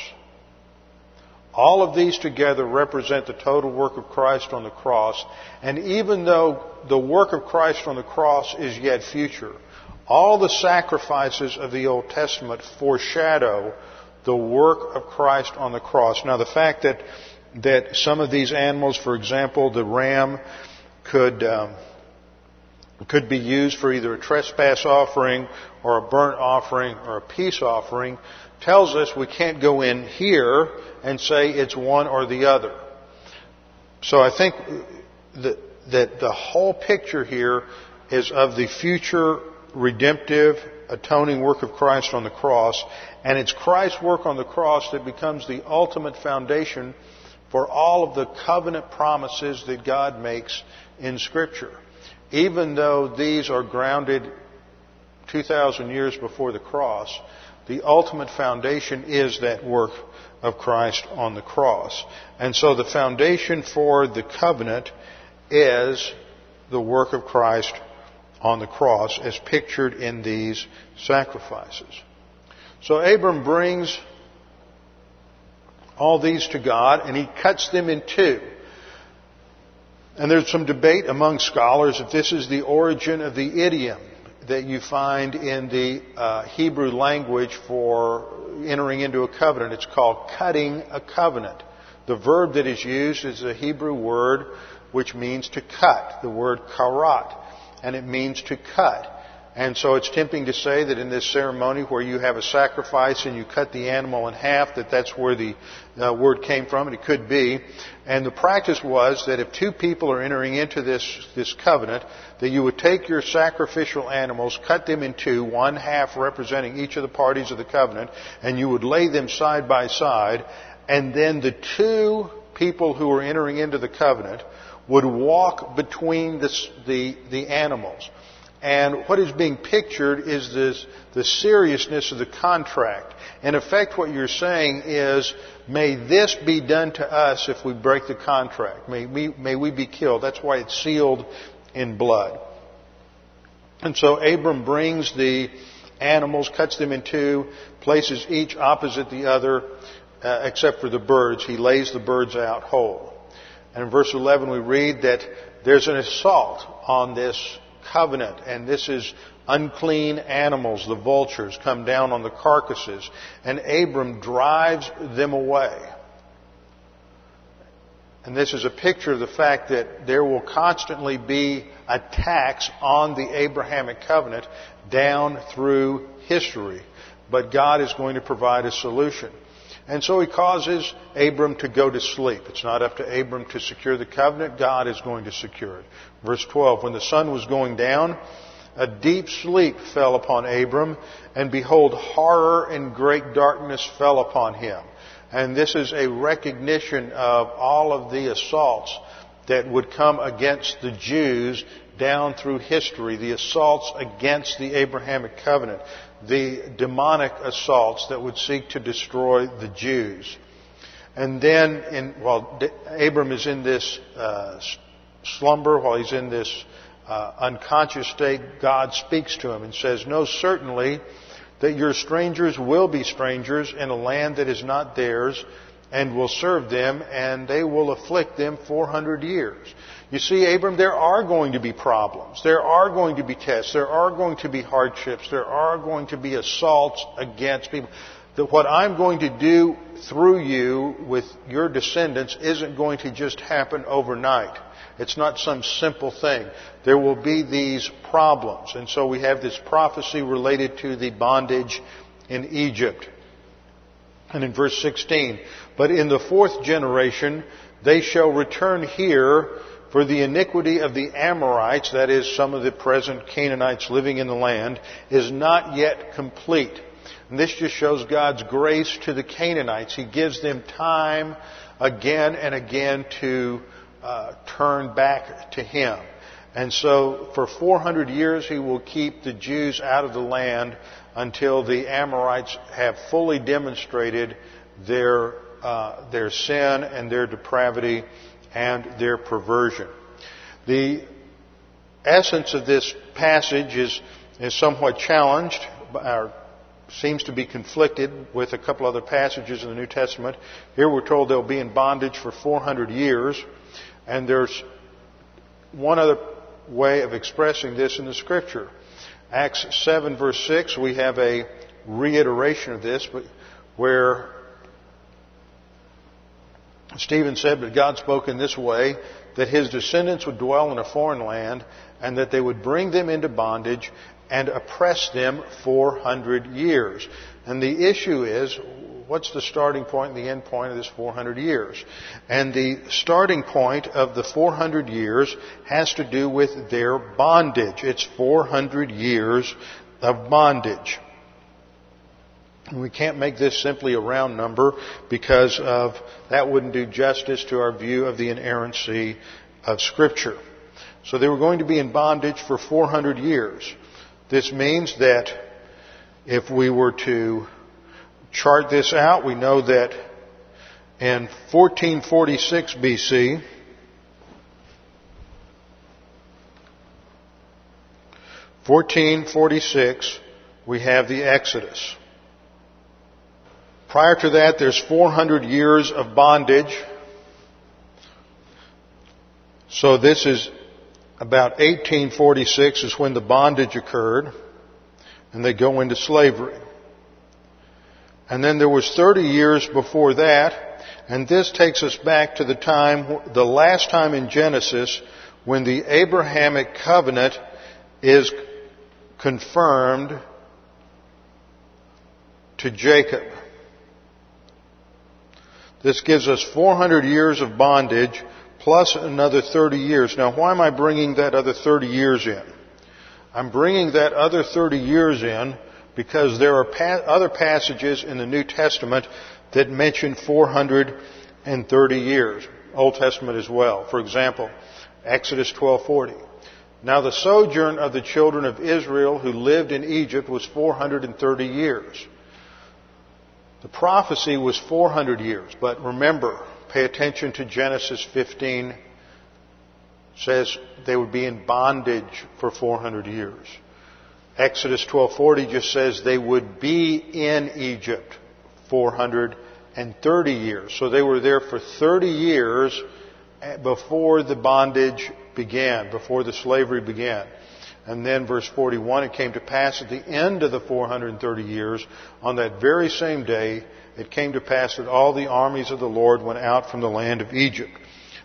All of these together represent the total work of Christ on the cross. And even though the work of Christ on the cross is yet future, all the sacrifices of the Old Testament foreshadow the work of Christ on the cross. Now, the fact that that some of these animals, for example, the ram, could um, could be used for either a trespass offering or a burnt offering or a peace offering, tells us we can't go in here and say it's one or the other. So I think that, that the whole picture here is of the future redemptive atoning work of Christ on the cross, and it's Christ's work on the cross that becomes the ultimate foundation for all of the covenant promises that God makes in Scripture. Even though these are grounded 2,000 years before the cross, the ultimate foundation is that work of Christ on the cross. And so the foundation for the covenant is the work of Christ on the cross as pictured in these sacrifices. So Abram brings all these to God, and he cuts them in two. And there's some debate among scholars if this is the origin of the idiom that you find in the uh, Hebrew language for entering into a covenant. It's called cutting a covenant. The verb that is used is a Hebrew word which means to cut, the word karat, and it means to cut. And so it's tempting to say that in this ceremony where you have a sacrifice and you cut the animal in half, that that's where the uh, word came from, and it could be. And the practice was that if two people are entering into this, this covenant, that you would take your sacrificial animals, cut them in two, one half representing each of the parties of the covenant, and you would lay them side by side, and then the two people who were entering into the covenant would walk between the, the, the animals. And what is being pictured is this, the seriousness of the contract. In effect, what you're saying is, may this be done to us if we break the contract. May we, may we be killed. That's why it's sealed in blood. And so Abram brings the animals, cuts them in two, places each opposite the other, uh, except for the birds. He lays the birds out whole. And in verse 11 we read that there's an assault on this covenant, and this is unclean animals, the vultures, come down on the carcasses, and Abram drives them away. And this is a picture of the fact that there will constantly be attacks on the Abrahamic covenant down through history. But God is going to provide a solution. And so he causes Abram to go to sleep. It's not up to Abram to secure the covenant. God is going to secure it. Verse 12, when the sun was going down, a deep sleep fell upon Abram, and behold, horror and great darkness fell upon him. And this is a recognition of all of the assaults that would come against the Jews down through history, the assaults against the Abrahamic covenant the demonic assaults that would seek to destroy the Jews. And then, in, while Abram is in this uh, slumber, while he's in this uh, unconscious state, God speaks to him and says, Know certainly that your strangers will be strangers in a land that is not theirs, and will serve them, and they will afflict them 400 years. You see, Abram, there are going to be problems. There are going to be tests. There are going to be hardships. There are going to be assaults against people. That what I'm going to do through you with your descendants isn't going to just happen overnight. It's not some simple thing. There will be these problems. And so we have this prophecy related to the bondage in Egypt. And in verse 16, but in the fourth generation, they shall return here for the iniquity of the Amorites, that is, some of the present Canaanites living in the land, is not yet complete. And this just shows God's grace to the Canaanites. He gives them time again and again to uh, turn back to Him. And so for 400 years He will keep the Jews out of the land until the Amorites have fully demonstrated their, uh, their sin and their depravity and their perversion. The essence of this passage is, is somewhat challenged, or seems to be conflicted with a couple other passages in the New Testament. Here we're told they'll be in bondage for 400 years, and there's one other way of expressing this in the Scripture. Acts 7 verse 6, we have a reiteration of this, but where Stephen said, but God spoke in this way, that his descendants would dwell in a foreign land, and that they would bring them into bondage and oppress them 400 years. And the issue is, what's the starting point and the end point of this 400 years? And the starting point of the 400 years has to do with their bondage. It's 400 years of bondage. We can't make this simply a round number because of that wouldn't do justice to our view of the inerrancy of Scripture. So they were going to be in bondage for 400 years. This means that if we were to chart this out, we know that in 1446 BC, Fourteen forty six, we have the Exodus. Prior to that, there's 400 years of bondage. So this is about 1846 is when the bondage occurred, and they go into slavery. And then there was 30 years before that, and this takes us back to the time, the last time in Genesis, when the Abrahamic covenant is confirmed to Jacob. This gives us 400 years of bondage plus another 30 years. Now, why am I bringing that other 30 years in? I'm bringing that other 30 years in because there are pa- other passages in the New Testament that mention 430 years. Old Testament as well. For example, Exodus 12:40. Now the sojourn of the children of Israel who lived in Egypt was 430 years. The prophecy was 400 years, but remember, pay attention to Genesis 15 says they would be in bondage for 400 years. Exodus 12:40 just says they would be in Egypt 430 years. So they were there for 30 years eh, before the bondage began, before the slavery began. And then verse 41, it came to pass at the end of the 430 years, on that very same day, it came to pass that all the armies of the Lord went out from the land of Egypt.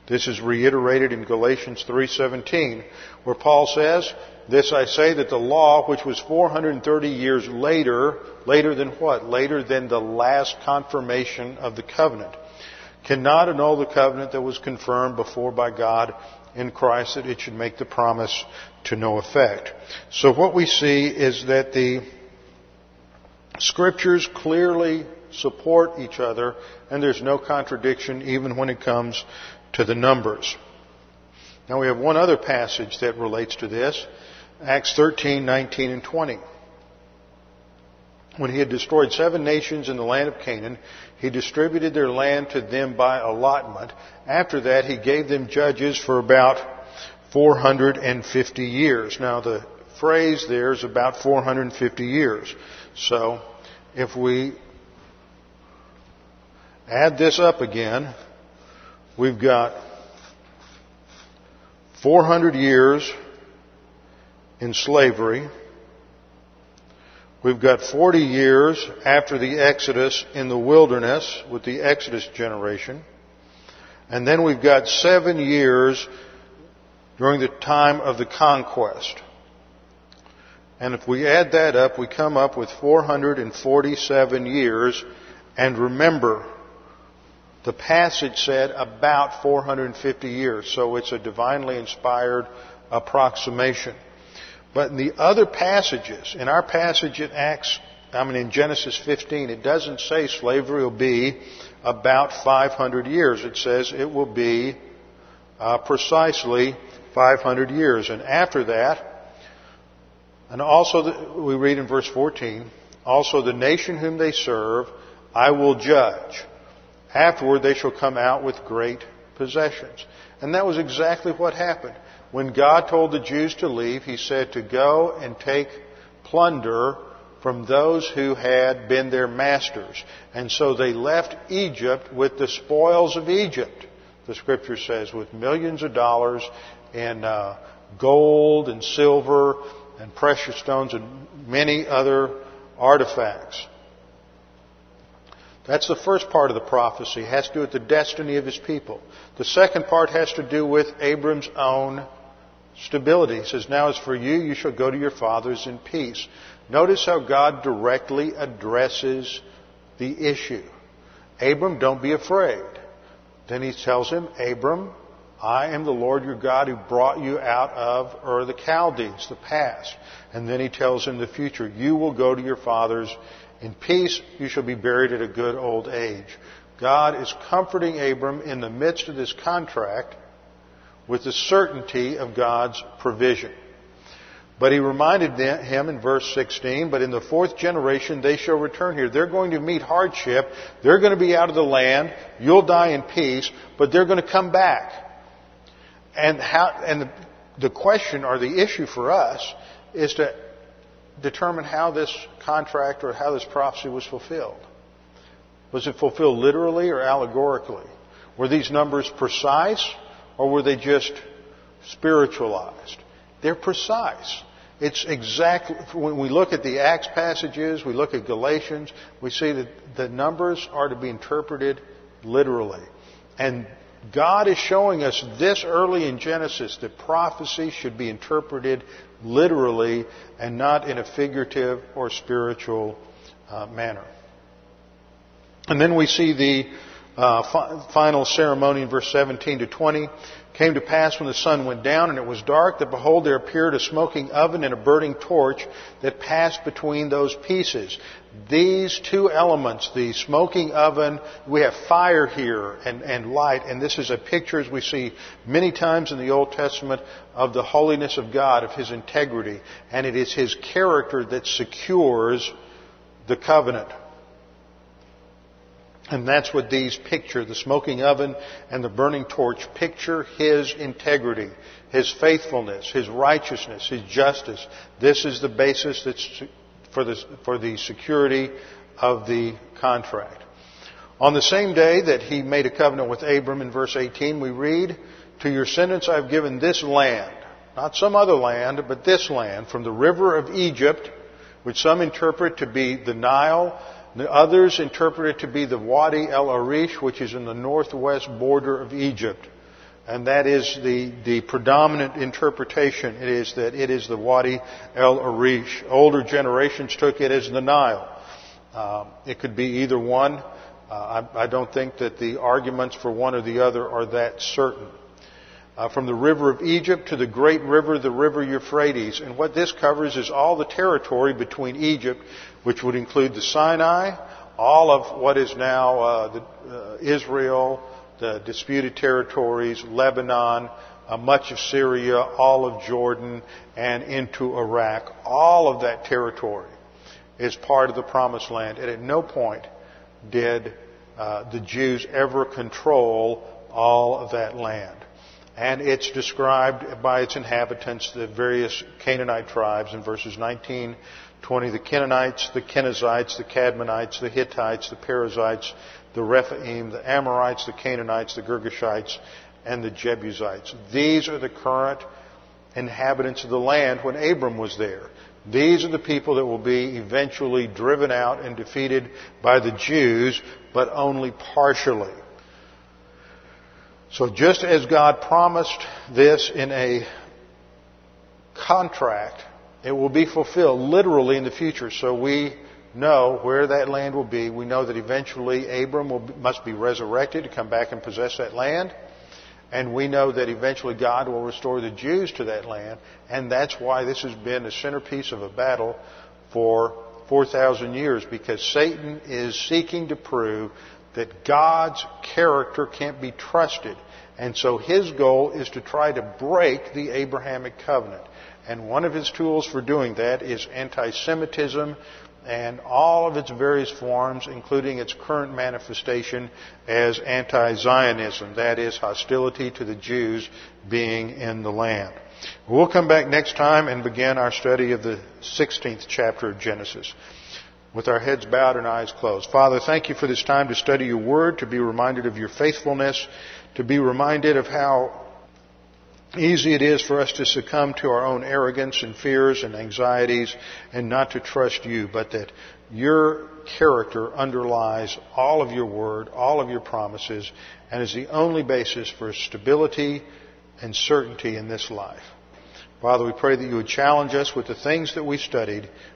This is reiterated in Galatians 3:17, where Paul says, "This I say that the law, which was 430 years later, later than what? Later than the last confirmation of the covenant, cannot annul the covenant that was confirmed before by God in Christ that it should make the promise to no effect. So what we see is that the scriptures clearly support each other and there's no contradiction even when it comes to the numbers. Now we have one other passage that relates to this. Acts 13, 19, and 20. When he had destroyed seven nations in the land of Canaan, he distributed their land to them by allotment. After that, he gave them judges for about 450 years. Now, the phrase there is about 450 years. So, if we add this up again, we've got 400 years in slavery. We've got 40 years after the Exodus in the wilderness with the Exodus generation. And then we've got seven years during the time of the conquest. And if we add that up, we come up with 447 years. And remember, the passage said about 450 years, so it's a divinely inspired approximation. But in the other passages, in our passage in Acts, I mean in Genesis 15, it doesn't say slavery will be about 500 years. It says it will be uh, precisely 500 years. And after that, and also the, we read in verse 14, also the nation whom they serve I will judge. Afterward they shall come out with great possessions. And that was exactly what happened. When God told the Jews to leave, He said to go and take plunder from those who had been their masters. And so they left Egypt with the spoils of Egypt, the scripture says, with millions of dollars in uh, gold and silver and precious stones and many other artifacts. That's the first part of the prophecy. It has to do with the destiny of his people. The second part has to do with Abram's own stability. He says, Now as for you, you shall go to your fathers in peace. Notice how God directly addresses the issue. Abram, don't be afraid. Then he tells him, Abram, I am the Lord your God who brought you out of Ur the Chaldees, the past. And then he tells him the future. You will go to your fathers in peace. You shall be buried at a good old age. God is comforting Abram in the midst of this contract with the certainty of God's provision. But he reminded him in verse 16, but in the fourth generation they shall return here. They're going to meet hardship. They're going to be out of the land. You'll die in peace, but they're going to come back. And how, and the, the question or the issue for us is to determine how this contract or how this prophecy was fulfilled. Was it fulfilled literally or allegorically? Were these numbers precise or were they just spiritualized? They're precise. It's exactly, when we look at the Acts passages, we look at Galatians, we see that the numbers are to be interpreted literally. And God is showing us this early in Genesis that prophecy should be interpreted literally and not in a figurative or spiritual uh, manner. And then we see the uh, fi- final ceremony in verse 17 to 20. Came to pass when the sun went down and it was dark that behold there appeared a smoking oven and a burning torch that passed between those pieces. These two elements, the smoking oven, we have fire here and, and light, and this is a picture as we see many times in the Old Testament of the holiness of God, of His integrity, and it is His character that secures the covenant. And that's what these picture. The smoking oven and the burning torch picture His integrity, His faithfulness, His righteousness, His justice. This is the basis that's for the, for the security of the contract. On the same day that He made a covenant with Abram in verse 18, we read, To your descendants I have given this land, not some other land, but this land, from the river of Egypt, which some interpret to be the Nile, the others interpret it to be the Wadi el Arish, which is in the northwest border of Egypt. And that is the, the predominant interpretation. It is that it is the Wadi el Arish. Older generations took it as the Nile. Uh, it could be either one. Uh, I, I, don't think that the arguments for one or the other are that certain. Uh, from the river of Egypt to the great river, the river Euphrates. And what this covers is all the territory between Egypt which would include the Sinai, all of what is now uh, the, uh, Israel, the disputed territories, Lebanon, uh, much of Syria, all of Jordan, and into Iraq. All of that territory is part of the Promised Land, and at no point did uh, the Jews ever control all of that land. And it's described by its inhabitants, the various Canaanite tribes, in verses 19 20, the Canaanites, the Kenizzites, the Cadmonites, the Hittites, the Perizzites, the Rephaim, the Amorites, the Canaanites, the Girgashites, and the Jebusites. These are the current inhabitants of the land when Abram was there. These are the people that will be eventually driven out and defeated by the Jews, but only partially. So just as God promised this in a contract, it will be fulfilled literally in the future. So we know where that land will be. We know that eventually Abram will, must be resurrected to come back and possess that land. And we know that eventually God will restore the Jews to that land. And that's why this has been a centerpiece of a battle for 4,000 years because Satan is seeking to prove that God's character can't be trusted. And so his goal is to try to break the Abrahamic covenant. And one of his tools for doing that is anti Semitism and all of its various forms, including its current manifestation as anti Zionism, that is, hostility to the Jews being in the land. We'll come back next time and begin our study of the 16th chapter of Genesis with our heads bowed and eyes closed. Father, thank you for this time to study your word, to be reminded of your faithfulness, to be reminded of how easy it is for us to succumb to our own arrogance and fears and anxieties and not to trust you, but that your character underlies all of your word, all of your promises, and is the only basis for stability and certainty in this life. Father, we pray that you would challenge us with the things that we studied.